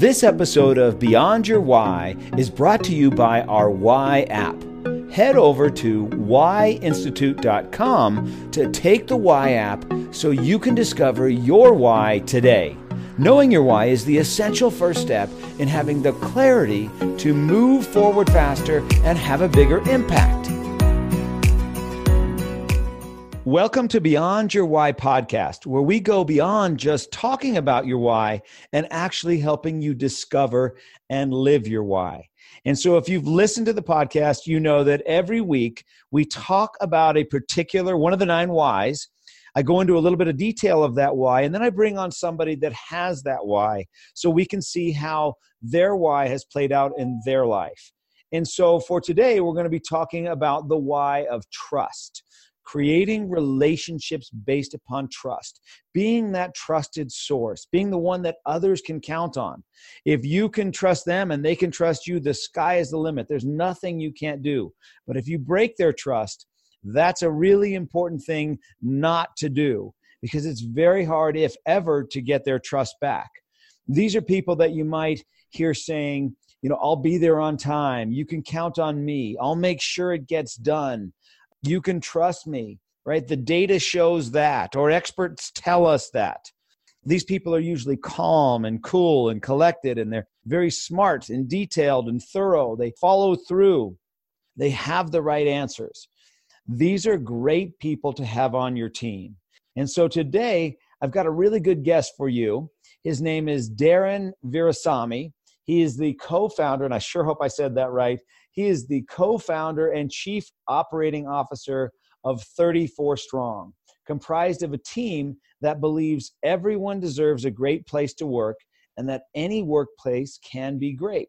This episode of Beyond Your Why is brought to you by our Why app. Head over to whyinstitute.com to take the Why app so you can discover your why today. Knowing your why is the essential first step in having the clarity to move forward faster and have a bigger impact. Welcome to Beyond Your Why podcast, where we go beyond just talking about your why and actually helping you discover and live your why. And so, if you've listened to the podcast, you know that every week we talk about a particular one of the nine whys. I go into a little bit of detail of that why, and then I bring on somebody that has that why so we can see how their why has played out in their life. And so, for today, we're going to be talking about the why of trust creating relationships based upon trust, being that trusted source, being the one that others can count on. If you can trust them and they can trust you, the sky is the limit. There's nothing you can't do. But if you break their trust, that's a really important thing not to do because it's very hard, if ever, to get their trust back. These are people that you might hear saying, you know, I'll be there on time. You can count on me. I'll make sure it gets done you can trust me, right? The data shows that, or experts tell us that. These people are usually calm and cool and collected, and they're very smart and detailed and thorough. They follow through, they have the right answers. These are great people to have on your team. And so today, I've got a really good guest for you. His name is Darren Virassammy. He is the co founder, and I sure hope I said that right, he is the co founder and chief operating officer of 34 Strong, comprised of a team that believes everyone deserves a great place to work and that any workplace can be great.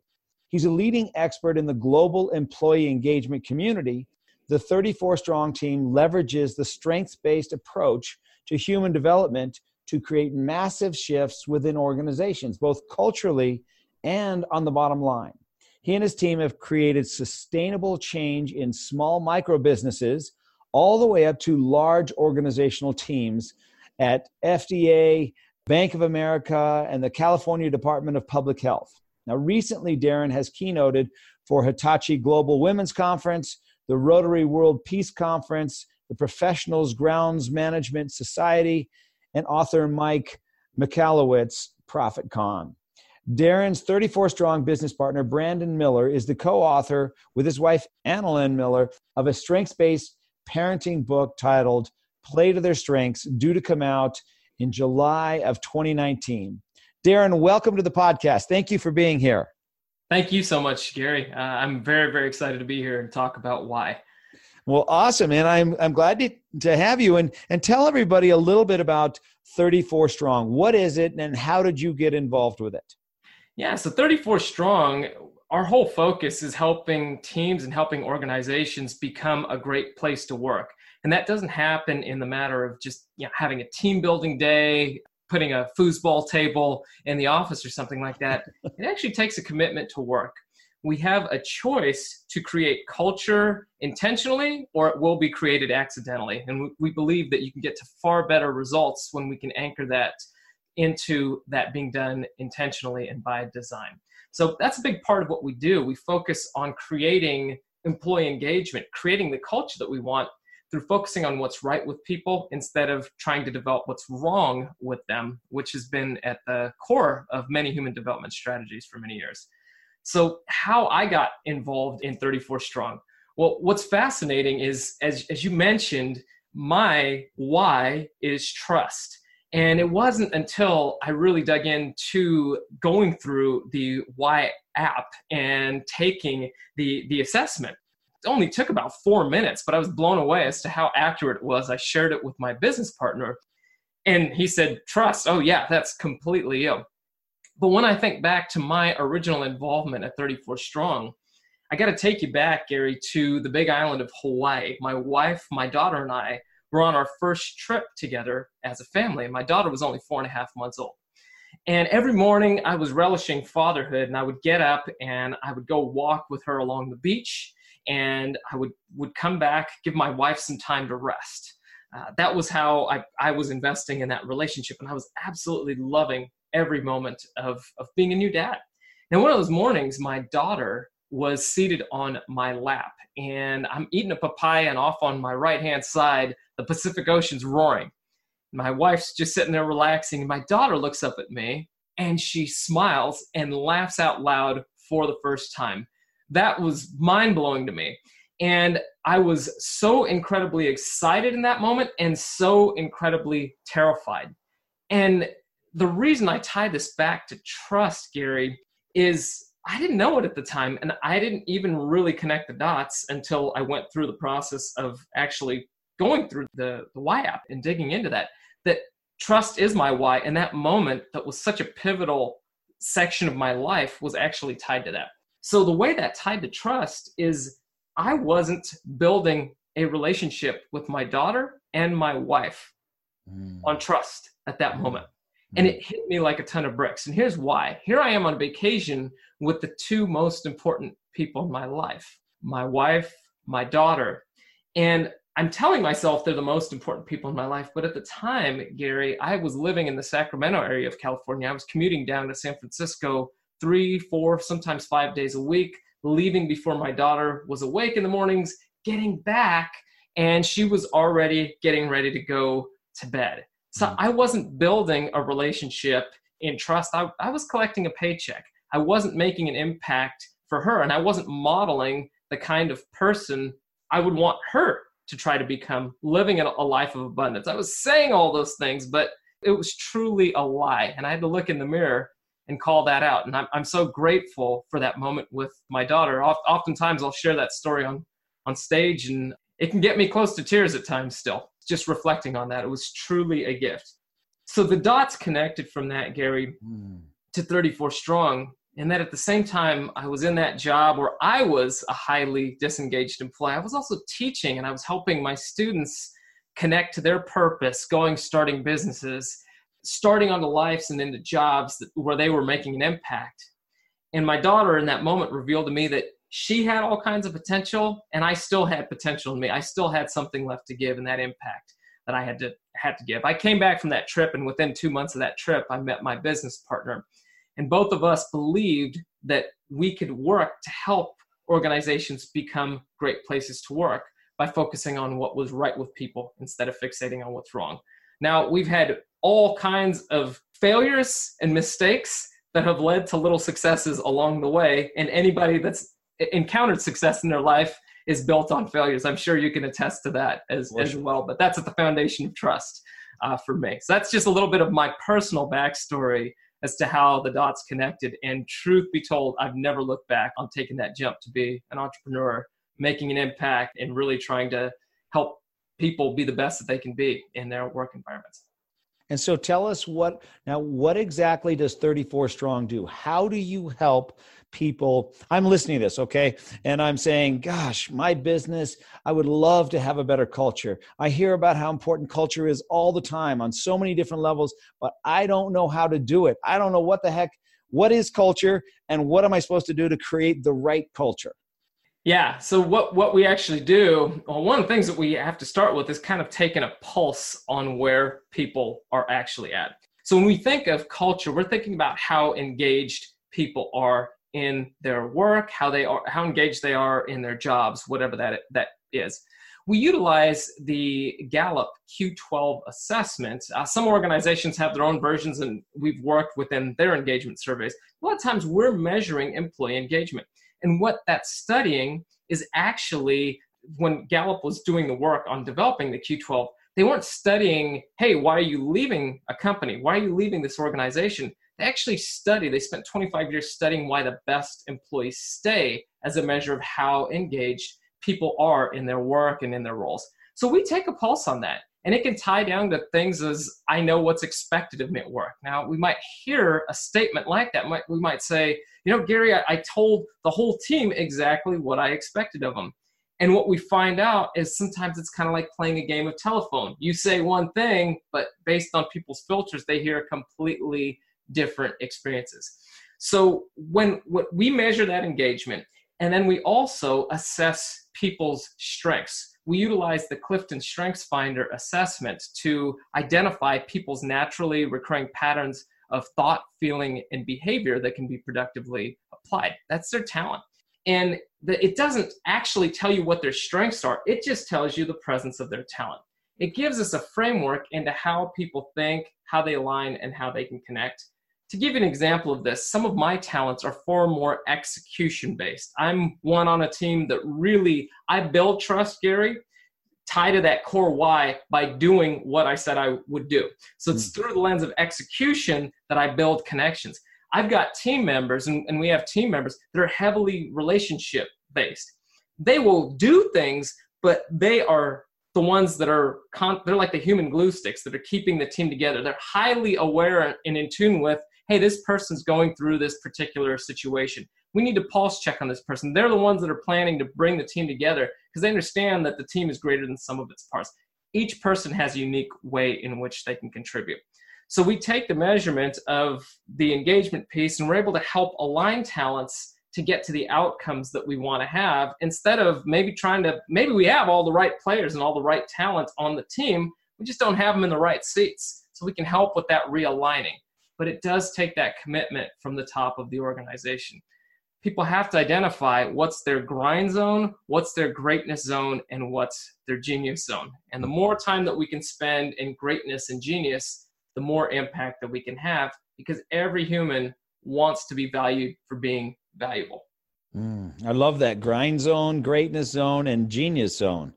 He's a leading expert in the global employee engagement community. The 34 Strong team leverages the strengths based approach to human development to create massive shifts within organizations, both culturally and on the bottom line. He and his team have created sustainable change in small micro businesses all the way up to large organizational teams at FDA, Bank of America, and the California Department of Public Health. Now, recently, Darren has keynoted for Hitachi Global Women's Conference, the Rotary World Peace Conference, the Professionals Grounds Management Society, and author Mike Michalowicz ProfitCon. Darren's 34 strong business partner, Brandon Miller, is the co author with his wife, Annalyn Miller, of a strengths based parenting book titled Play to Their Strengths, due to come out in July of 2019. Darren, welcome to the podcast. Thank you for being here. Thank you so much, Gary. Uh, I'm very, very excited to be here and talk about why. Well, awesome, and I'm I'm glad to, to have you and and tell everybody a little bit about 34 Strong. What is it, and how did you get involved with it? Yeah, so 34 Strong, our whole focus is helping teams and helping organizations become a great place to work. And that doesn't happen in the matter of just you know, having a team building day, putting a foosball table in the office or something like that. it actually takes a commitment to work. We have a choice to create culture intentionally or it will be created accidentally. And we, we believe that you can get to far better results when we can anchor that into that being done intentionally and by design. So that's a big part of what we do. We focus on creating employee engagement, creating the culture that we want through focusing on what's right with people instead of trying to develop what's wrong with them, which has been at the core of many human development strategies for many years. So, how I got involved in 34 Strong. Well, what's fascinating is, as, as you mentioned, my why is trust. And it wasn't until I really dug into going through the Why app and taking the, the assessment. It only took about four minutes, but I was blown away as to how accurate it was. I shared it with my business partner, and he said, Trust. Oh, yeah, that's completely you. But when I think back to my original involvement at 34 Strong, I got to take you back, Gary, to the big island of Hawaii. My wife, my daughter, and I were on our first trip together as a family. My daughter was only four and a half months old. And every morning I was relishing fatherhood and I would get up and I would go walk with her along the beach and I would, would come back, give my wife some time to rest. Uh, that was how I, I was investing in that relationship and I was absolutely loving every moment of, of being a new dad. And one of those mornings, my daughter was seated on my lap and I'm eating a papaya and off on my right hand side, the Pacific Ocean's roaring. My wife's just sitting there relaxing. And my daughter looks up at me and she smiles and laughs out loud for the first time. That was mind blowing to me. And I was so incredibly excited in that moment and so incredibly terrified. And the reason I tie this back to trust, Gary, is I didn't know it at the time. And I didn't even really connect the dots until I went through the process of actually going through the, the why app and digging into that. That trust is my why. And that moment that was such a pivotal section of my life was actually tied to that. So the way that tied to trust is I wasn't building a relationship with my daughter and my wife mm. on trust at that mm. moment. And it hit me like a ton of bricks. And here's why. Here I am on vacation with the two most important people in my life my wife, my daughter. And I'm telling myself they're the most important people in my life. But at the time, Gary, I was living in the Sacramento area of California. I was commuting down to San Francisco three, four, sometimes five days a week, leaving before my daughter was awake in the mornings, getting back, and she was already getting ready to go to bed. So mm. I wasn't building a relationship in trust. I, I was collecting a paycheck. I wasn't making an impact for her, and I wasn't modeling the kind of person I would want her to try to become, living a, a life of abundance. I was saying all those things, but it was truly a lie. And I had to look in the mirror and call that out. And I'm, I'm so grateful for that moment with my daughter. Oftentimes I'll share that story on, on stage and it can get me close to tears at times still just reflecting on that. It was truly a gift. So the dots connected from that, Gary, mm. to 34 Strong. And that at the same time, I was in that job where I was a highly disengaged employee. I was also teaching and I was helping my students connect to their purpose, going, starting businesses, starting onto lives and into jobs that, where they were making an impact. And my daughter in that moment revealed to me that she had all kinds of potential and I still had potential in me. I still had something left to give and that impact that I had to had to give. I came back from that trip and within 2 months of that trip I met my business partner and both of us believed that we could work to help organizations become great places to work by focusing on what was right with people instead of fixating on what's wrong. Now, we've had all kinds of failures and mistakes that have led to little successes along the way and anybody that's encountered success in their life is built on failures. I'm sure you can attest to that as, as well, but that's at the foundation of trust uh, for me. So that's just a little bit of my personal backstory as to how the dots connected. And truth be told, I've never looked back on taking that jump to be an entrepreneur, making an impact, and really trying to help people be the best that they can be in their work environments. And so tell us what now what exactly does 34 strong do? How do you help people. I'm listening to this okay? And i'm saying gosh my business i would love to have a better culture. I hear about how important culture is all the time on so many different levels but i don't know how to do it. I don't know what the heck what is culture and what am i supposed to do to create the right culture? Yeah so what what we actually do well one of the things that we have to start with is kind of taking a pulse on where people are actually at. So when we think of culture we're thinking about how engaged people are in their work, how they are, how engaged they are in their jobs, whatever that that is. We utilize the Gallup Q12 assessment. Uh, some organizations have their own versions, and we've worked within their engagement surveys. A lot of times, we're measuring employee engagement, and what that's studying is actually when Gallup was doing the work on developing the Q12 they weren't studying, hey, why are you leaving a company? Why are you leaving this organization? They actually study, they spent 25 years studying why the best employees stay as a measure of how engaged people are in their work and in their roles. So we take a pulse on that. And it can tie down to things as I know what's expected of me at work. Now, we might hear a statement like that. Might we might say, you know, Gary, I, I told the whole team exactly what I expected of them. And what we find out is sometimes it's kind of like playing a game of telephone. You say one thing, but based on people's filters, they hear a completely different experiences. So when what we measure that engagement, and then we also assess people's strengths. We utilize the Clifton Strengths Finder assessment to identify people's naturally recurring patterns of thought, feeling, and behavior that can be productively applied. That's their talent. And the, it doesn't actually tell you what their strengths are, it just tells you the presence of their talent. It gives us a framework into how people think, how they align, and how they can connect. To give you an example of this, some of my talents are far more execution based. I'm one on a team that really, I build trust, Gary, tie to that core why by doing what I said I would do. So it's mm. through the lens of execution that I build connections. I've got team members, and, and we have team members that are heavily relationship based. They will do things, but they are the ones that are con- they're like the human glue sticks that are keeping the team together. They're highly aware and in tune with, hey, this person's going through this particular situation. We need to pulse check on this person. They're the ones that are planning to bring the team together because they understand that the team is greater than sum of its parts. Each person has a unique way in which they can contribute. So we take the measurement of the engagement piece and we're able to help align talents to get to the outcomes that we want to have instead of maybe trying to maybe we have all the right players and all the right talent on the team we just don't have them in the right seats so we can help with that realigning but it does take that commitment from the top of the organization people have to identify what's their grind zone what's their greatness zone and what's their genius zone and the more time that we can spend in greatness and genius the more impact that we can have because every human wants to be valued for being valuable. Mm, I love that grind zone, greatness zone, and genius zone.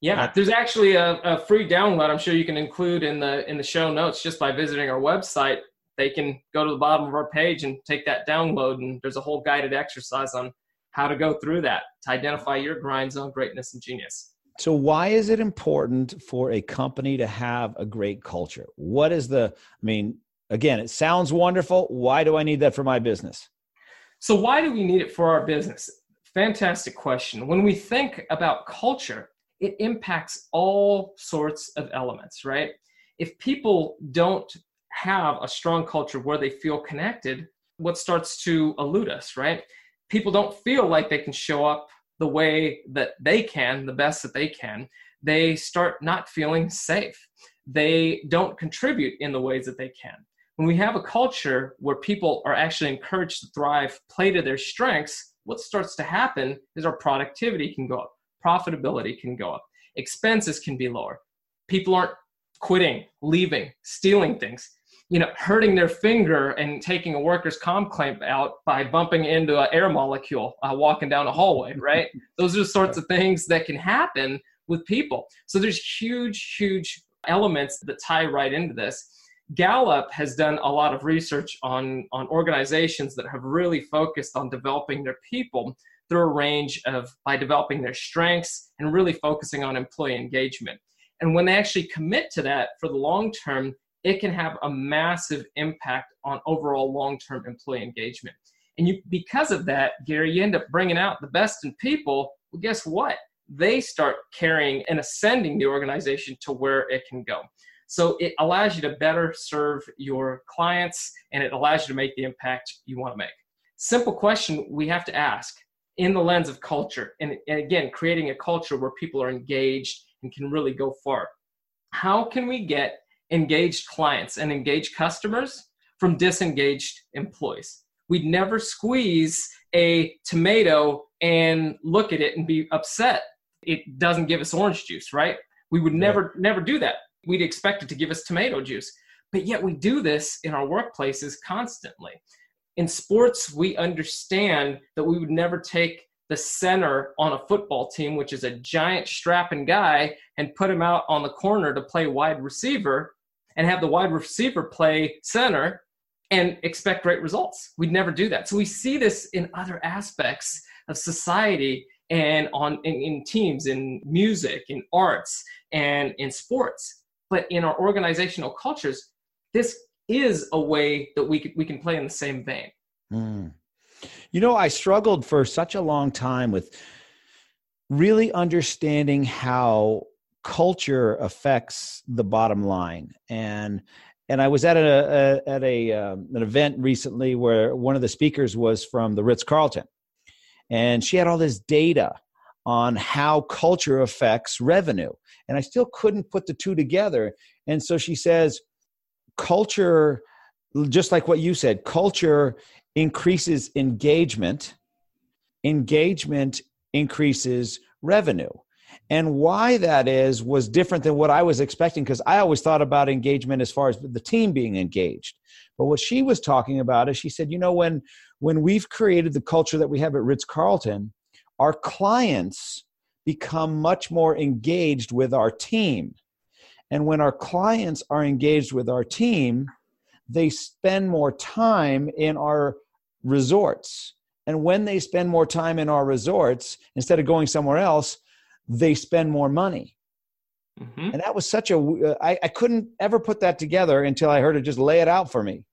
Yeah, there's actually a, a, free download. I'm sure you can include in the in the show notes just by visiting our website. They can go to the bottom of our page and take that download, and there's a whole guided exercise on how to go through that to identify your grind zone, greatness, and genius. So, why is it important for a company to have a great culture? What is the, I mean, again, it sounds wonderful. Why do I need that for my business? So, why do we need it for our business? Fantastic question. When we think about culture, it impacts all sorts of elements, right? If people don't have a strong culture where they feel connected, what starts to elude us, right? People don't feel like they can show up the way that they can, the best that they can. They start not feeling safe. They don't contribute in the ways that they can when we have a culture where people are actually encouraged to thrive, play to their strengths, what starts to happen is our productivity can go up, profitability can go up, expenses can be lower. People aren't quitting, leaving, stealing things, you know, hurting their finger and taking a worker's comp claim out by bumping into an air molecule uh, walking down a hallway, right? Those are the sorts of things that can happen with people. So there's huge, huge elements that tie right into this Gallup has done a lot of research on, on organizations that have really focused on developing their people through a range of by developing their strengths and really focusing on employee engagement. And when they actually commit to that for the long term, it can have a massive impact on overall long term employee engagement. And you, because of that, Gary, you end up bringing out the best in people. Well, guess what? They start carrying and ascending the organization to where it can go. So it allows you to better serve your clients and it allows you to make the impact you want to make. Simple question we have to ask in the lens of culture. And, and again, creating a culture where people are engaged and can really go far. How can we get engaged clients and engaged customers from disengaged employees? We'd never squeeze a tomato and look at it and be upset. It doesn't give us orange juice, right? We would never, never do that we'd expect it to give us tomato juice. But yet we do this in our workplaces constantly. In sports, we understand that we would never take the center on a football team, which is a giant strapping guy, and put him out on the corner to play wide receiver and have the wide receiver play center and expect great results. We'd never do that. So we see this in other aspects of society and on in, in teams, in music, in arts, and in sports. But in our organizational cultures, this is a way that we can, we can play in the same vein. Mm. You know, I struggled for such a long time with really understanding how culture affects the bottom line and and I was at a, a at a um, an event recently where one of the speakers was from the Ritz Carlton, and she had all this data on how culture affects revenue. And I still couldn't put the two together. And so she says, culture just like what you said, culture increases engagement, engagement increases revenue. And why that is was different than what I was expecting because I always thought about engagement as far as the team being engaged. But what she was talking about is she said, you know, when when we've created the culture that we have at Ritz Carlton, our clients become much more engaged with our team. And when our clients are engaged with our team, they spend more time in our resorts. And when they spend more time in our resorts, instead of going somewhere else, they spend more money. Mm-hmm. And that was such a uh, I, I couldn't ever put that together until I heard it just lay it out for me.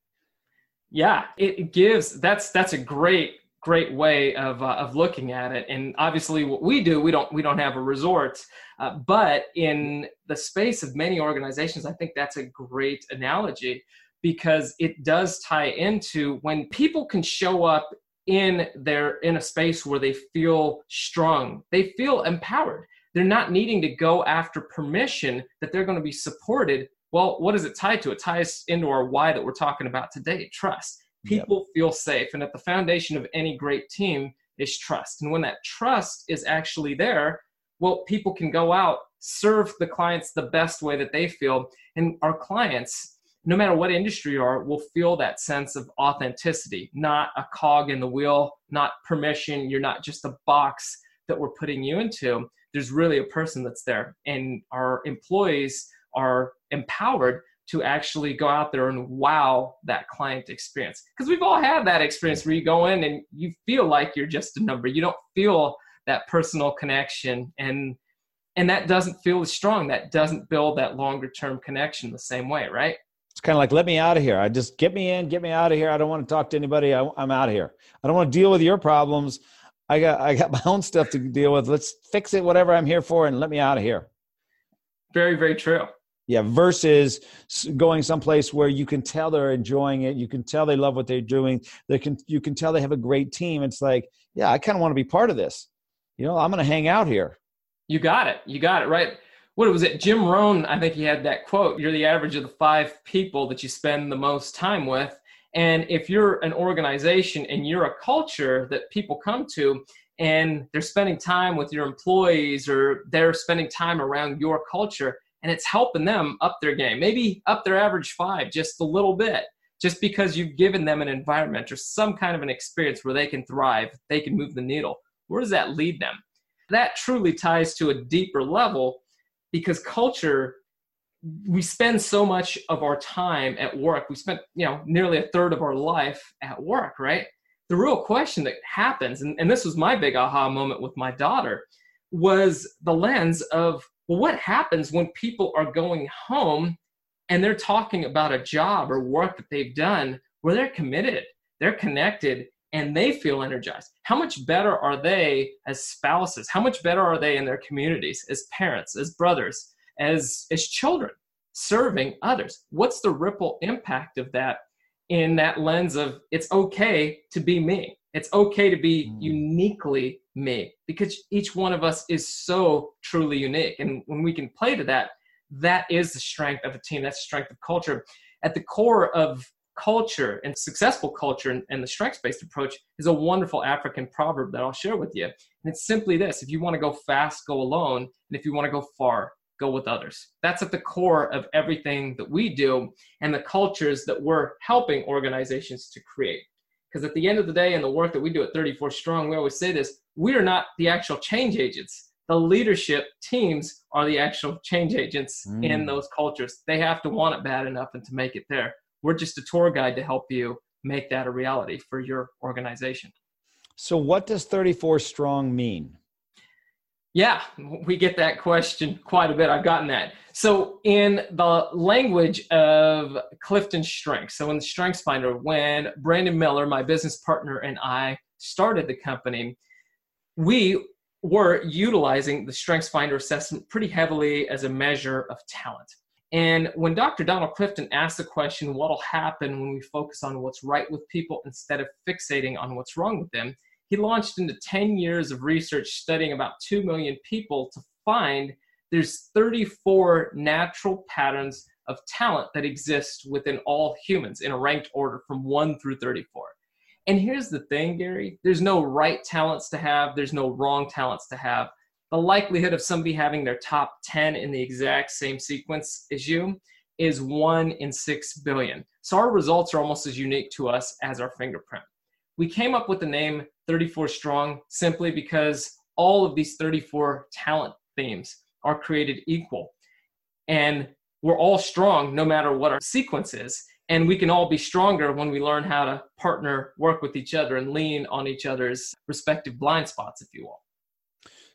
Yeah, it gives that's that's a great great way of uh, of looking at it. And obviously, what we do, we don't we don't have a resort, uh, but in the space of many organizations, I think that's a great analogy because it does tie into when people can show up in their in a space where they feel strong. They feel empowered. They're not needing to go after permission that they're going to be supported. Well what is it tied to? It ties into our why that we're talking about today trust. People yep. feel safe and at the foundation of any great team is trust. And when that trust is actually there well people can go out serve the clients the best way that they feel. And our clients no matter what industry you are, will feel that sense of authenticity, not a cog in the wheel, not permission. You're not just a box that we're putting you into. There's really a person that's there. And our employees are empowered to actually go out there and wow that client experience. Because we've all had that experience where you go in and you feel like you're just a number. You don't feel that personal connection. And and that doesn't feel as strong. That doesn't build that longer term connection the same way, right? It's kind of like, let me out of here. I just get me in, get me out of here. I don't want to talk to anybody. I, I'm out of here. I don't want to deal with your problems. I got, I got my own stuff to deal with. Let's fix it, whatever I'm here for, and let me out of here. Very, very true. Yeah, versus going someplace where you can tell they're enjoying it. You can tell they love what they're doing. They can, you can tell they have a great team. It's like, yeah, I kind of want to be part of this. You know, I'm going to hang out here. You got it. You got it right what was it? Jim Rohn, I think he had that quote You're the average of the five people that you spend the most time with. And if you're an organization and you're a culture that people come to and they're spending time with your employees or they're spending time around your culture and it's helping them up their game, maybe up their average five just a little bit, just because you've given them an environment or some kind of an experience where they can thrive, they can move the needle. Where does that lead them? That truly ties to a deeper level because culture we spend so much of our time at work. We spent you know nearly a third of our life at work right? The real question that happens and, and this was my big aha moment with my daughter was the lens of well what happens when people are going home and they're talking about a job or work that they've done where they're committed they're connected and they feel energized. How much better are they as spouses? How much better are they in their communities as parents as brothers as as children serving others? What's the ripple impact of that in that lens of it's okay to be me? It's okay to be mm. uniquely me because each one of us is so truly unique. And when we can play to that that is the strength of a team. That's the strength of culture. At the core of culture and successful culture and, and the strengths based approach is a wonderful African proverb that I'll share with you. And it's simply this if you want to go fast, go alone. And if you want to go far, go with others. That's at the core of everything that we do and the cultures that we're helping organizations to create. Because at the end of the day, in the work that we do at 34 Strong, we always say this we are not the actual change agents. The leadership teams are the actual change agents mm. in those cultures. They have to want it bad enough and to make it there. We're just a tour guide to help you make that a reality for your organization. So, what does 34 strong mean? Yeah, we get that question quite a bit. I've gotten that. So, in the language of Clifton Strengths, so in the Strengths Finder, when Brandon Miller, my business partner, and I started the company, we were utilizing the Strengths Finder assessment pretty heavily as a measure of talent. And when Dr. Donald Clifton asked the question, what'll happen when we focus on what's right with people instead of fixating on what's wrong with them, he launched into 10 years of research studying about 2 million people to find there's 34 natural patterns of talent that exists within all humans in a ranked order from 1 through 34. And here's the thing, Gary there's no right talents to have, there's no wrong talents to have. The likelihood of somebody having their top 10 in the exact same sequence as you is 1 in 6 billion. So our results are almost as unique to us as our fingerprint. We came up with the name 34 Strong simply because all of these 34 talent themes are created equal. And we're all strong no matter what our sequence is. And we can all be stronger when we learn how to partner, work with each other, and lean on each other's respective blind spots, if you will.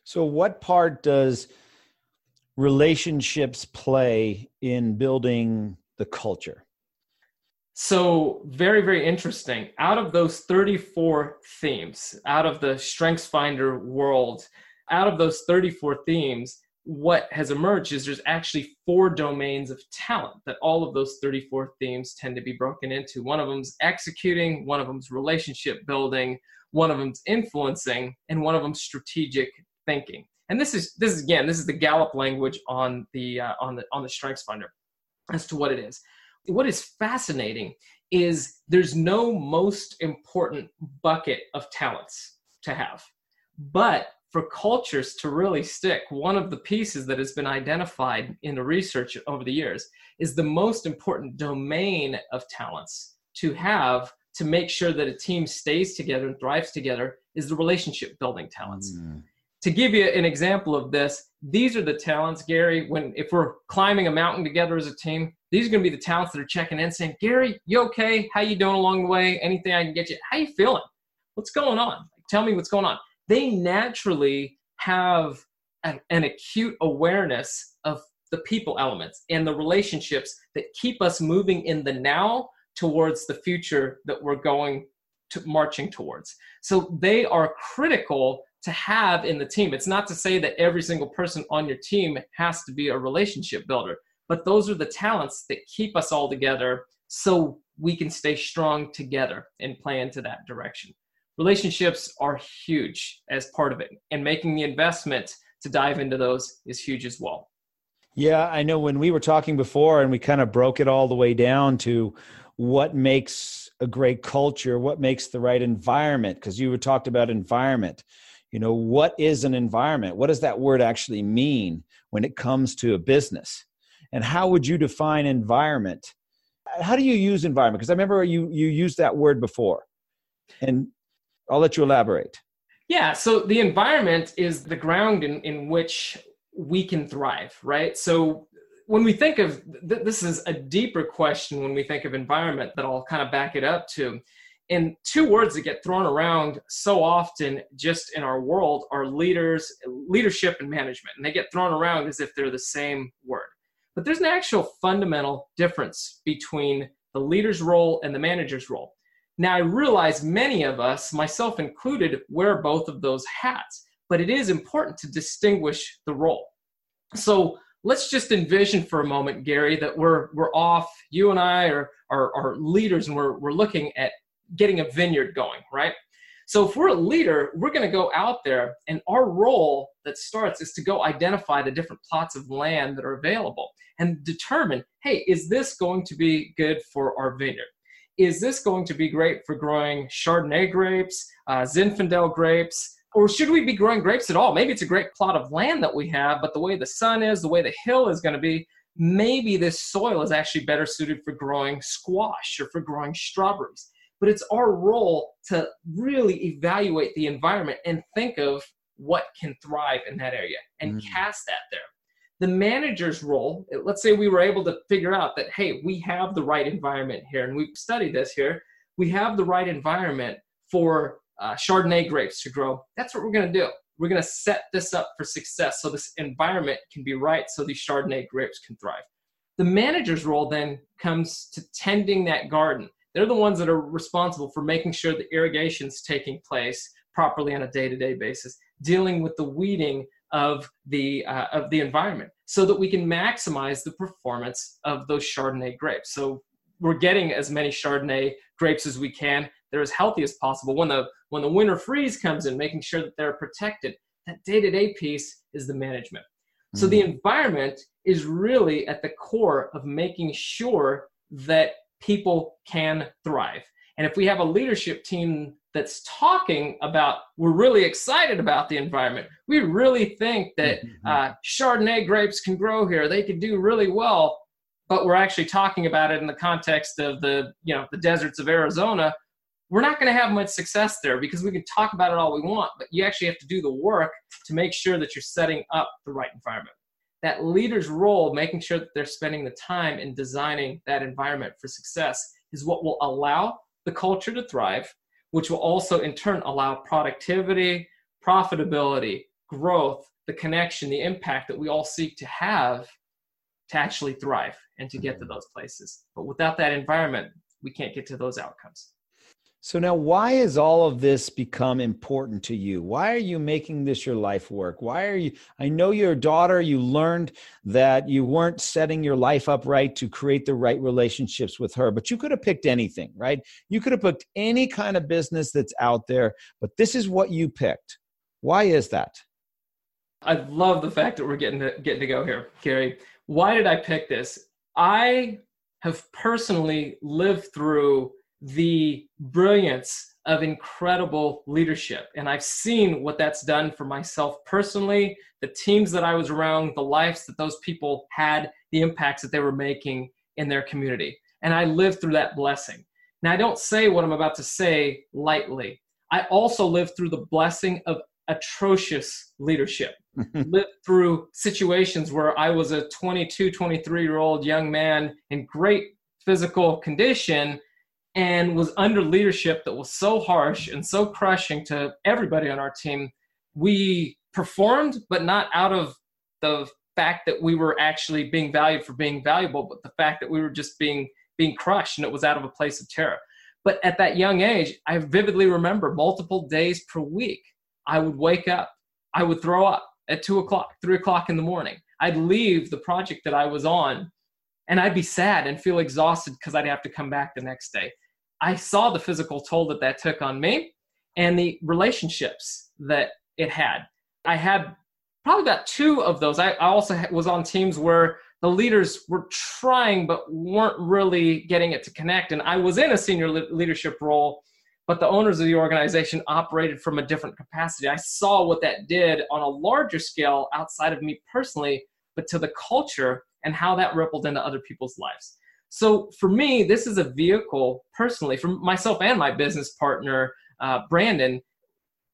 So, what part does relationships play in building the culture? So, very, very interesting. Out of those 34 themes, out of the StrengthsFinder world, out of those 34 themes, what has emerged is there's actually four domains of talent that all of those 34 themes tend to be broken into. One of them's executing, one of them's relationship building, one of them's influencing, and one of them's strategic thinking. And this is this is again this is the Gallup language on the uh, on the on the StrengthsFinder as to what it is. What is fascinating is there's no most important bucket of talents to have, but for cultures to really stick, one of the pieces that has been identified in the research over the years is the most important domain of talents to have to make sure that a team stays together and thrives together is the relationship building talents. Mm. To give you an example of this, these are the talents, Gary, when if we're climbing a mountain together as a team, these are going to be the talents that are checking in saying, Gary, you okay? How you doing along the way? Anything I can get you? How you feeling? What's going on? Tell me what's going on they naturally have a, an acute awareness of the people elements and the relationships that keep us moving in the now towards the future that we're going to marching towards. So they are critical to have in the team. It's not to say that every single person on your team has to be a relationship builder, but those are the talents that keep us all together so we can stay strong together and play into that direction. Relationships are huge as part of it and making the investment to dive into those is huge as well. Yeah i know when we were talking before and we kind of broke it all the way down to what makes a great culture what makes the right environment because you were talked about environment you know what is an environment what does that word actually mean when it comes to a business and how would you define environment how do you use environment because i remember you you used that word before and I'll let you elaborate. Yeah, so the environment is the ground in, in which we can thrive, right? So when we think of th- this is a deeper question when we think of environment that I'll kind of back it up to. And two words that get thrown around so often just in our world are leaders, leadership and management. And they get thrown around as if they're the same word. But there's an actual fundamental difference between the leader's role and the manager's role. Now, I realize many of us, myself included, wear both of those hats, but it is important to distinguish the role. So let's just envision for a moment, Gary, that we're, we're off, you and I are, are, are leaders, and we're, we're looking at getting a vineyard going, right? So if we're a leader, we're going to go out there, and our role that starts is to go identify the different plots of land that are available and determine, hey, is this going to be good for our vineyard? is this going to be great for growing Chardonnay grapes, uh, Zinfandel grapes, or should we be growing grapes at all? Maybe it's a great plot of land that we have, but the way the sun is, the way the hill is going to be, maybe this soil is actually better suited for growing squash or for growing strawberries. But it's our role to really evaluate the environment and think of what can thrive in that area and mm. cast that there. The manager's role let's say we were able to figure out that hey we have the right environment here and we've studied this here we have the right environment for uh, chardonnay grapes to grow that's what we're going to do. We're going to set this up for success so this environment can be right so these chardonnay grapes can thrive. The manager's role then comes to tending that garden they're the ones that are responsible for making sure the irrigation is taking place properly on a day-to-day basis dealing with the weeding of the uh, of the environment so that we can maximize the performance of those chardonnay grapes. So we're getting as many chardonnay grapes as we can. They're as healthy as possible. When the when the winter freeze comes in making sure that they're protected that day-to-day piece is the management. So the mm-hmm. environment is really at the core of making sure that people can thrive. And if we have a leadership team that's talking about, we're really excited about the environment. We really think that mm-hmm. uh, Chardonnay grapes can grow here. They could do really well. But we're actually talking about it in the context of the, you know, the deserts of Arizona. We're not going to have much success there because we can talk about it all we want, but you actually have to do the work to make sure that you're setting up the right environment that leader's role, making sure that they're spending the time in designing that environment for success, is what will allow the culture to thrive, which will also in turn allow productivity, profitability, growth, the connection, the impact that we all seek to have to actually thrive and to get to mm-hmm. those places. But without that environment, we can't get to those outcomes. So now why has all of this become important to you? Why are you making this your life work? Why are you I know your daughter you learned that you weren't setting your life up right to create the right relationships with her, but you could have picked anything, right? You could have picked any kind of business that's out there, but this is what you picked. Why is that? I love the fact that we're getting to getting to go here, Gary. Why did I pick this? I have personally lived through the brilliance of incredible leadership. And I've seen what that's done for myself personally, the teams that I was around, the lives that those people had, the impacts that they were making in their community. And I lived through that blessing. Now, I don't say what I'm about to say lightly. I also lived through the blessing of atrocious leadership. lived through situations where I was a 22, 23 year old young man in great physical condition and was under leadership that was so harsh and so crushing to everybody on our team. We performed, but not out of the fact that we were actually being valued for being valuable, but the fact that we were just being being crushed and it was out of a place of terror. But at that young age, I vividly remember multiple days per week, I would wake up, I would throw up at two o'clock, three o'clock in the morning. I'd leave the project that I was on and I'd be sad and feel exhausted because I'd have to come back the next day. I saw the physical toll that that took on me and the relationships that it had. I had probably about two of those. I, I also was on teams where the leaders were trying but weren't really getting it to connect. And I was in a senior leadership role, but the owners of the organization operated from a different capacity. I saw what that did on a larger scale outside of me personally, but to the culture and how that rippled into other people's lives. So for me, this is a vehicle personally, for myself and my business partner, uh, Brandon.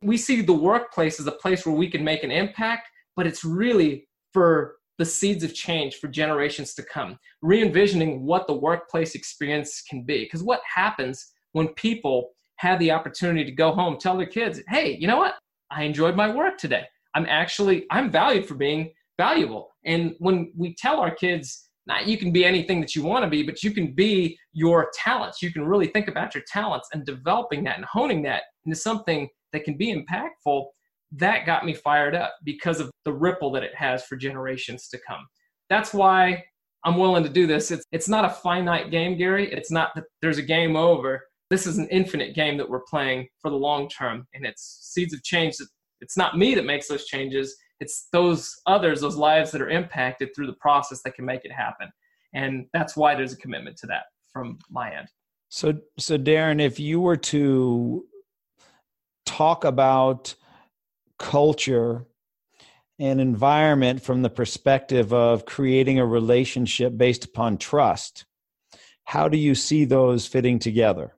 We see the workplace as a place where we can make an impact, but it's really for the seeds of change for generations to come, re envisioning what the workplace experience can be. Because what happens when people have the opportunity to go home, tell their kids, hey, you know what? I enjoyed my work today. I'm actually, I'm valued for being valuable. And when we tell our kids, not you can be anything that you want to be, but you can be your talents. You can really think about your talents and developing that and honing that into something that can be impactful. That got me fired up because of the ripple that it has for generations to come. That's why I'm willing to do this. It's it's not a finite game, Gary. It's not that there's a game over. This is an infinite game that we're playing for the long term, and it's seeds of change. It's not me that makes those changes it's those others, those lives that are impacted through the process that can make it happen. And that's why there's a commitment to that from my end. So, so Darren, if you were to talk about culture and environment from the perspective of creating a relationship based upon trust, how do you see those fitting together?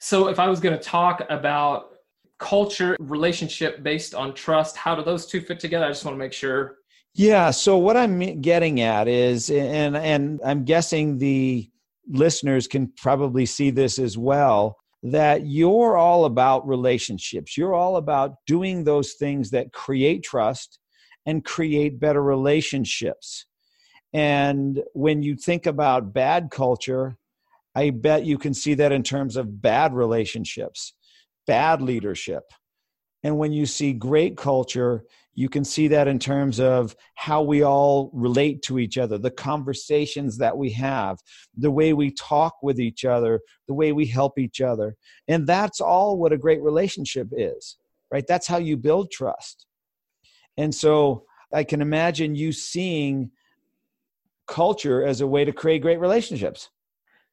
So, if I was going to talk about culture relationship based on trust how do those two fit together? I just want to make sure. Yeah so what i'm getting at is and and i'm guessing the listeners can probably see this as well that you're all about relationships. You're all about doing those things that create trust and create better relationships. And when you think about bad culture i bet you can see that in terms of bad relationships bad leadership. And when you see great culture, you can see that in terms of how we all relate to each other, the conversations that we have, the way we talk with each other, the way we help each other. And that's all what a great relationship is, right? That's how you build trust. And so I can imagine you seeing culture as a way to create great relationships.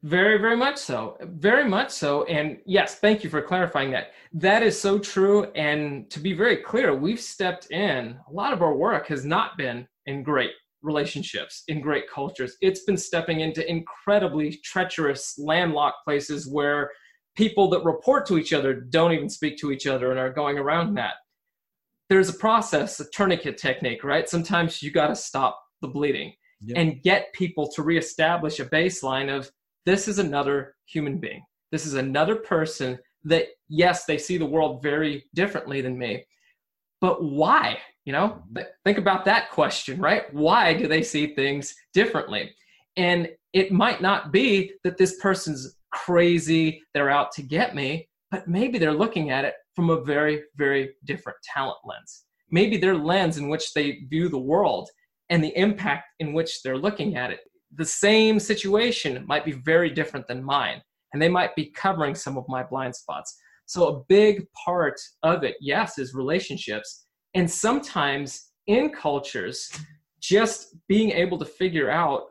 Very, very much so. Very much so. And yes, thank you for clarifying that. That is so true. And to be very clear, we've stepped in, a lot of our work has not been in great relationships, in great cultures. It's been stepping into incredibly treacherous, landlocked places where people that report to each other don't even speak to each other and are going around that. There's a process, a tourniquet technique, right? Sometimes you got to stop the bleeding yep. and get people to reestablish a baseline of this is another human being. This is another person that, yes, they see the world very differently than me. But why? You know, mm-hmm. think about that question, right? Why do they see things differently? And it might not be that this person's crazy, they're out to get me, but maybe they're looking at it from a very, very different talent lens. Maybe their lens in which they view the world and the impact in which they're looking at it. The same situation might be very different than mine, and they might be covering some of my blind spots. So, a big part of it, yes, is relationships. And sometimes in cultures, just being able to figure out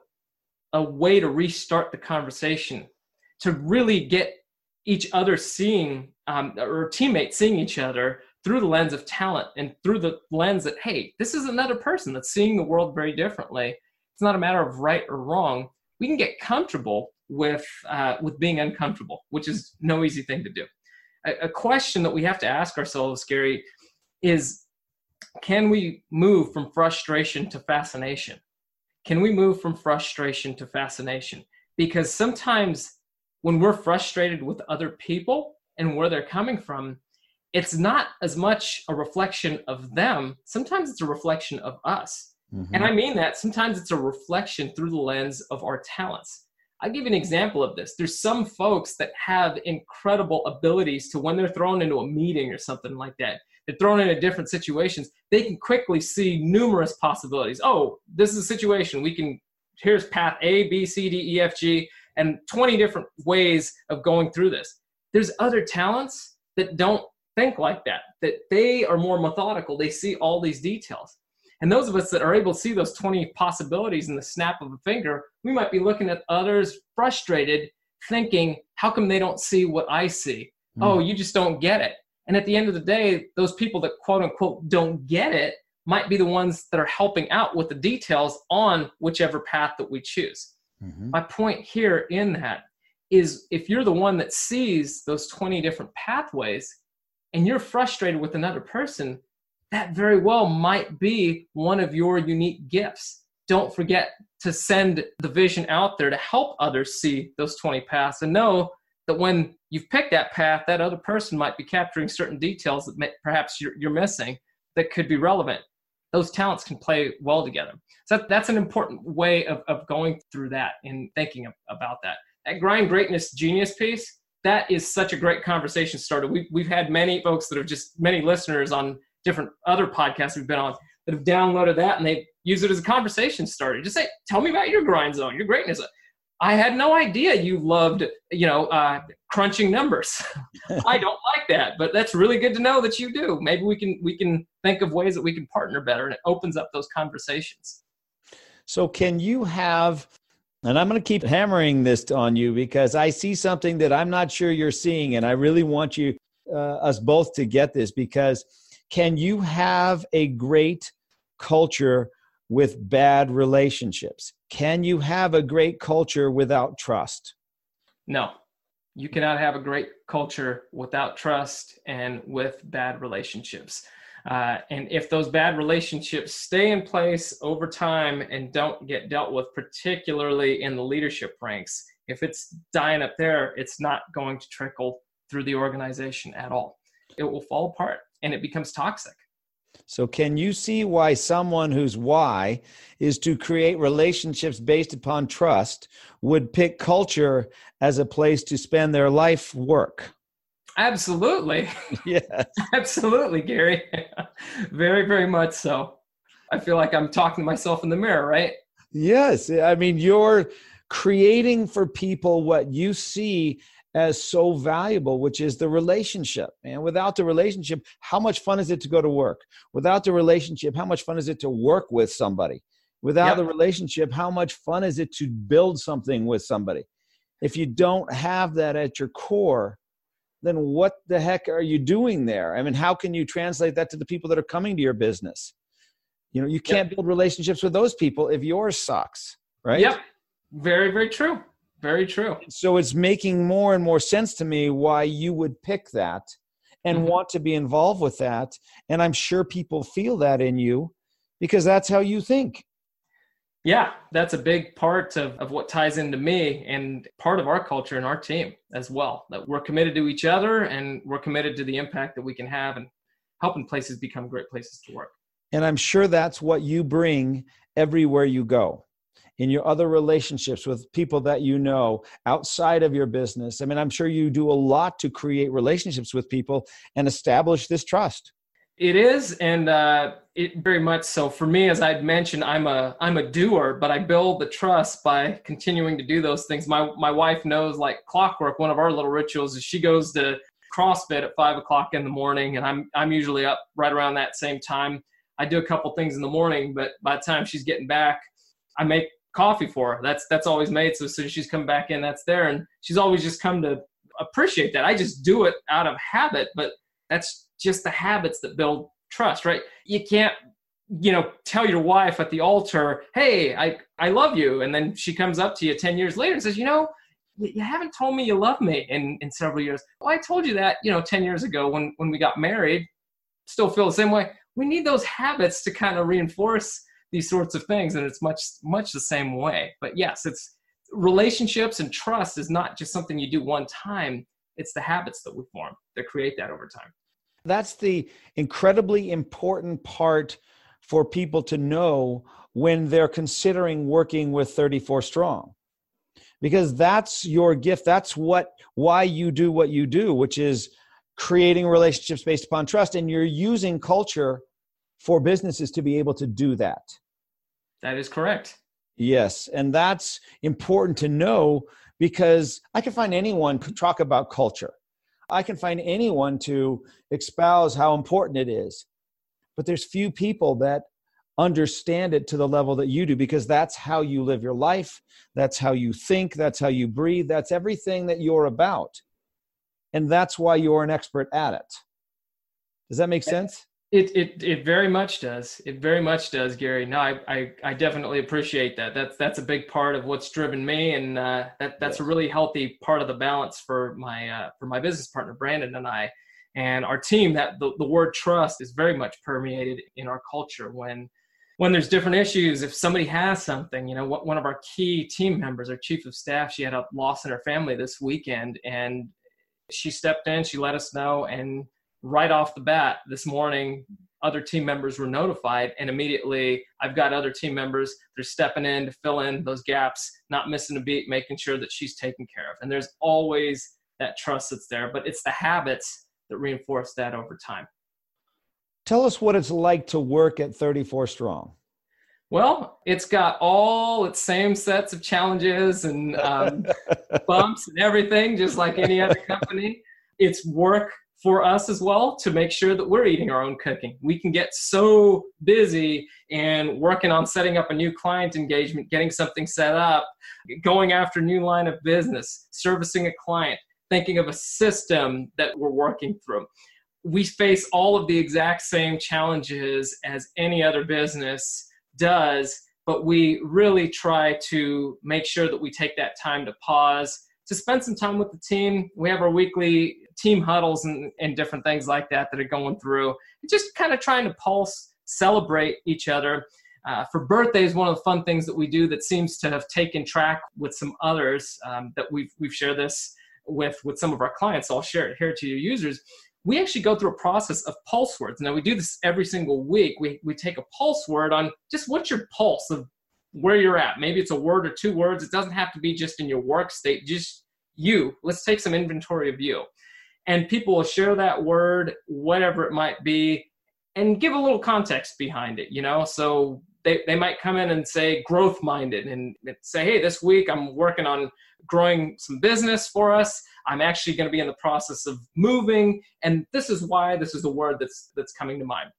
a way to restart the conversation to really get each other seeing um, or teammates seeing each other through the lens of talent and through the lens that hey this is another person that's seeing the world very differently it's not a matter of right or wrong we can get comfortable with uh, with being uncomfortable which is no easy thing to do a, a question that we have to ask ourselves gary is can we move from frustration to fascination can we move from frustration to fascination because sometimes when we're frustrated with other people and where they're coming from, it's not as much a reflection of them. Sometimes it's a reflection of us. Mm-hmm. And I mean that sometimes it's a reflection through the lens of our talents. I'll give you an example of this. There's some folks that have incredible abilities to when they're thrown into a meeting or something like that, they're thrown into different situations, they can quickly see numerous possibilities. Oh, this is a situation. We can, here's path A, B, C, D, E, F, G and 20 different ways of going through this. There's other talents that don't think like that, that they are more methodical. They see all these details. And those of us that are able to see those 20 possibilities in the snap of a finger, we might be looking at others frustrated, thinking, how come they don't see what I see? Mm. Oh, you just don't get it. And at the end of the day, those people that quote unquote don't get it might be the ones that are helping out with the details on whichever path that we choose. Mm-hmm. My point here in that is if you're the one that sees those 20 different pathways and you're frustrated with another person, that very well might be one of your unique gifts. Don't forget to send the vision out there to help others see those 20 paths and know that when you've picked that path, that other person might be capturing certain details that may, perhaps you're, you're missing that could be relevant those talents can play well together. So that, that's an important way of, of going through that and thinking of, about that. That grind greatness genius piece, that is such a great conversation starter. We, we've had many folks that have just, many listeners on different other podcasts we've been on that have downloaded that and they use it as a conversation starter. Just say, tell me about your grind zone, your greatness. I had no idea you loved, you know, uh, crunching numbers. I don't like that, but that's really good to know that you do. Maybe we can we can think of ways that we can partner better, and it opens up those conversations. So, can you have? And I'm going to keep hammering this on you because I see something that I'm not sure you're seeing, and I really want you, uh, us both, to get this. Because can you have a great culture with bad relationships? Can you have a great culture without trust? No. You cannot have a great culture without trust and with bad relationships. Uh, and if those bad relationships stay in place over time and don't get dealt with, particularly in the leadership ranks, if it's dying up there, it's not going to trickle through the organization at all. It will fall apart and it becomes toxic. So, can you see why someone whose why is to create relationships based upon trust would pick culture as a place to spend their life work? Absolutely. Yes. Absolutely, Gary. very, very much so. I feel like I'm talking to myself in the mirror, right? Yes. I mean, you're creating for people what you see as so valuable, which is the relationship. And without the relationship, how much fun is it to go to work? Without the relationship, how much fun is it to work with somebody? Without yep. the relationship, how much fun is it to build something with somebody? If you don't have that at your core, then what the heck are you doing there? I mean, how can you translate that to the people that are coming to your business? You know, you can't yep. build relationships with those people if yours sucks, right? Yep. Very, very true. Very true. So it's making more and more sense to me why you would pick that and mm-hmm. want to be involved with that. And I'm sure people feel that in you because that's how you think. Yeah, that's a big part of, of what ties into me and part of our culture and our team as well. That we're committed to each other and we're committed to the impact that we can have and helping places become great places to work. And I'm sure that's what you bring everywhere you go in your other relationships with people that you know outside of your business. I mean, I'm sure you do a lot to create relationships with people and establish this trust. It is, and uh, it very much so. For me, as I'd mentioned, I'm a I'm a doer, but I build the trust by continuing to do those things. My my wife knows, like clockwork. One of our little rituals is she goes to CrossFit at five o'clock in the morning, and I'm I'm usually up right around that same time. I do a couple things in the morning, but by the time she's getting back, I make coffee for her. That's that's always made. So as soon as she's come back in, that's there, and she's always just come to appreciate that. I just do it out of habit, but that's just the habits that build trust, right? You can't, you know, tell your wife at the altar, "Hey, I I love you," and then she comes up to you ten years later and says, "You know, you haven't told me you love me in in several years." Well, I told you that, you know, ten years ago when when we got married. Still feel the same way. We need those habits to kind of reinforce these sorts of things, and it's much much the same way. But yes, it's relationships and trust is not just something you do one time. It's the habits that we form that create that over time. That's the incredibly important part for people to know when they're considering working with 34 Strong. Because that's your gift. That's what why you do what you do, which is creating relationships based upon trust. And you're using culture for businesses to be able to do that. That is correct. Yes. And that's important to know because I can find anyone to talk about culture. I can find anyone to espouse how important it is. But there's few people that understand it to the level that you do because that's how you live your life. That's how you think. That's how you breathe. That's everything that you're about. And that's why you're an expert at it. Does that make sense? It, it it very much does. It very much does, Gary. No, I, I, I definitely appreciate that. That's that's a big part of what's driven me, and uh, that that's a really healthy part of the balance for my uh, for my business partner Brandon and I, and our team. That the, the word trust is very much permeated in our culture. When when there's different issues, if somebody has something, you know, one of our key team members, our chief of staff, she had a loss in her family this weekend, and she stepped in. She let us know, and right off the bat this morning other team members were notified and immediately i've got other team members they're stepping in to fill in those gaps not missing a beat making sure that she's taken care of. And there's always that trust that's there but it's the habits that reinforce that over time. Tell us what it's like to work at 34 strong. Well, it's got all its same sets of challenges and um, bumps and everything, just like any other company. It's work for us as well to make sure that we're eating our own cooking. We can get so busy and working on setting up a new client engagement, getting something set up, going after new line of business, servicing a client, thinking of a system that we're working through. We face all of the exact same challenges as any other business does, but we really try to make sure that we take that time to pause, to spend some time with the team. We have our weekly team huddles and, and different things like that that are going through. Just kind of trying to pulse, celebrate each other. Uh, for birthdays, one of the fun things that we do that seems to have taken track with some others um, that we've we've shared this with with some of our clients. So I'll share it here to your users. We actually go through a process of pulse words. Now we do this every single week. We we take a pulse word on just what's your pulse of where you're at. Maybe it's a word or two words. It doesn't have to be just in your work state. Just you. Let's take some inventory of you and people will share that word, whatever it might be, and give a little context behind it, you know? So they, they might come in and say growth minded and say, hey, this week I'm working on growing some business for us. I'm actually going to be in the process of moving, and this is why. This is the word that's that's coming to mind.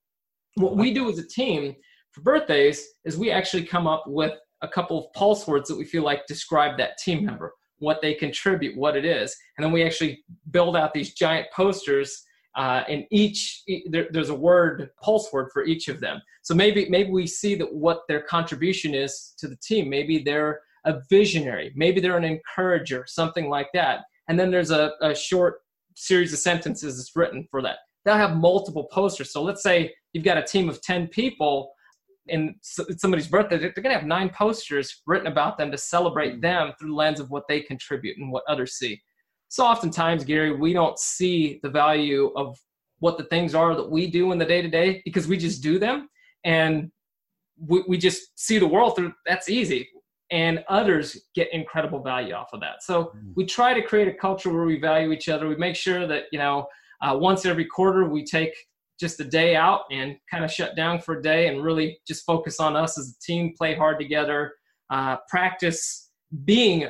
What we do as a team for birthdays is we actually come up with a couple of pulse words that we feel like describe that team member, what they contribute, what it is, and then we actually build out these giant posters uh, and each there, there's a word pulse word for each of them. So maybe maybe we see that what their contribution is to the team. Maybe they're a visionary. Maybe they're an encourager something like that. And then there's a, a short series of sentences that's written for that. They'll have multiple posters. So let's say you've got a team of 10 people and somebody's birthday they're going to have nine posters written about them to celebrate them through the lens of what they contribute and what others see. So oftentimes, Gary, we don't see the value of what the things are that we do in the day to day because we just do them. And we, we just see the world through that's easy. And others get incredible value off of that. So mm. we try to create a culture where we value each other. We make sure that you know uh, once every quarter we take just a day out and kind of shut down for a day and really just focus on us as a team play hard together uh, practice being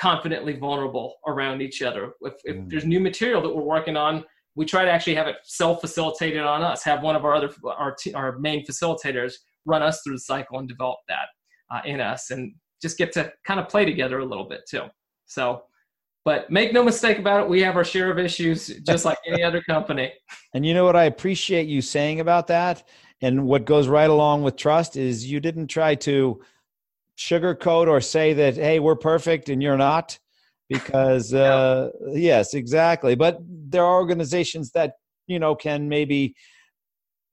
confidently vulnerable around each other. If, if mm. there's new material that we're working on, we try to actually have it self-facilitated on us. Have one of our other our t- our main facilitators run us through the cycle and develop that uh, in us, and just get to kind of play together a little bit too. So, but make no mistake about it, we have our share of issues, just like any other company. And you know what? I appreciate you saying about that, and what goes right along with trust is you didn't try to sugarcoat or say that hey we're perfect and you're not because uh, yes exactly. But there are organizations that you know can maybe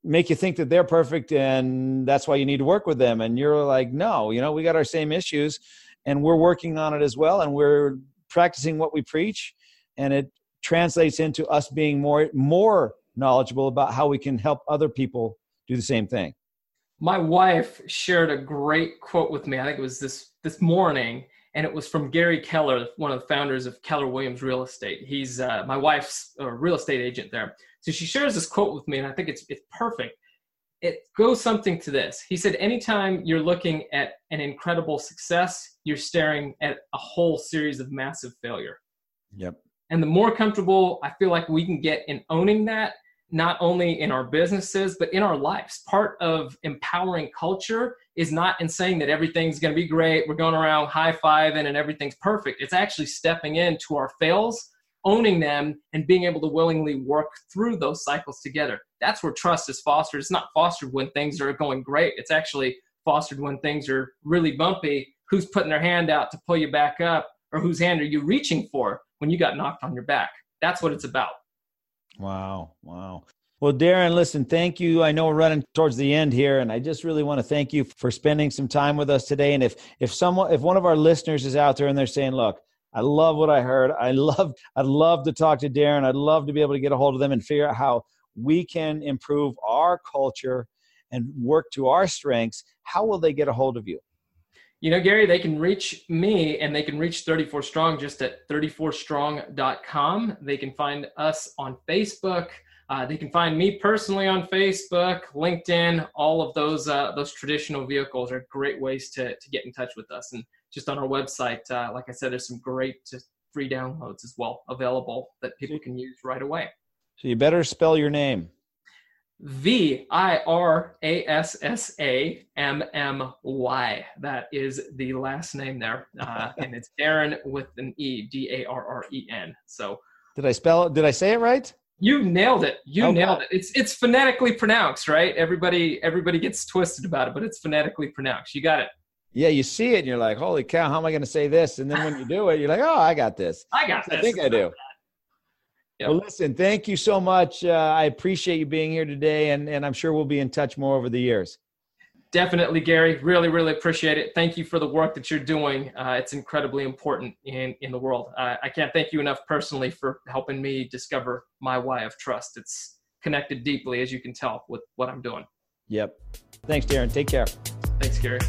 make you think that they're perfect and that's why you need to work with them. And you're like no you know we got our same issues and we're working on it as well. And we're practicing what we preach and it translates into us being more more knowledgeable about how we can help other people do the same thing my wife shared a great quote with me. I think it was this this morning, and it was from Gary Keller, one of the founders of Keller Williams Real Estate. He's uh, my wife's uh, real estate agent there. So she shares this quote with me, and I think it's it's perfect. It goes something to this. He said, "Anytime you're looking at an incredible success, you're staring at a whole series of massive failure." Yep. And the more comfortable I feel like we can get in owning that, not only in our businesses, but in our lives. Part of empowering culture is not in saying that everything's going to be great, we're going around high fiving and everything's perfect. It's actually stepping into our fails, owning them, and being able to willingly work through those cycles together. That's where trust is fostered. It's not fostered when things are going great, it's actually fostered when things are really bumpy. Who's putting their hand out to pull you back up, or whose hand are you reaching for when you got knocked on your back? That's what it's about. Wow. Wow. Well, Darren, listen, thank you. I know we're running towards the end here, and I just really want to thank you for spending some time with us today. And if if someone if one of our listeners is out there and they're saying, look, I love what I heard. I love I'd love to talk to Darren. I'd love to be able to get a hold of them and figure out how we can improve our culture and work to our strengths. How will they get a hold of you? You know, Gary, they can reach me and they can reach 34 Strong just at 34strong.com. They can find us on Facebook. Uh, they can find me personally on Facebook, LinkedIn. All of those uh, those traditional vehicles are great ways to to get in touch with us. And just on our website, uh, like I said, there's some great free downloads as well available that people can use right away. So you better spell your name. V I R A S S A M M Y. That is the last name there, uh, and it's Darren with an E, D A R R E N. So, did I spell it? Did I say it right? You nailed it. You okay. nailed it. It's it's phonetically pronounced, right? Everybody everybody gets twisted about it, but it's phonetically pronounced. You got it. Yeah, you see it, and you're like, "Holy cow! How am I going to say this?" And then when you do it, you're like, "Oh, I got this. I got this. I think I do." Yep. Well, listen, thank you so much. Uh, I appreciate you being here today, and, and I'm sure we'll be in touch more over the years. Definitely, Gary. Really, really appreciate it. Thank you for the work that you're doing. Uh, it's incredibly important in, in the world. Uh, I can't thank you enough personally for helping me discover my why of trust. It's connected deeply, as you can tell, with what I'm doing. Yep. Thanks, Darren. Take care. Thanks, Gary.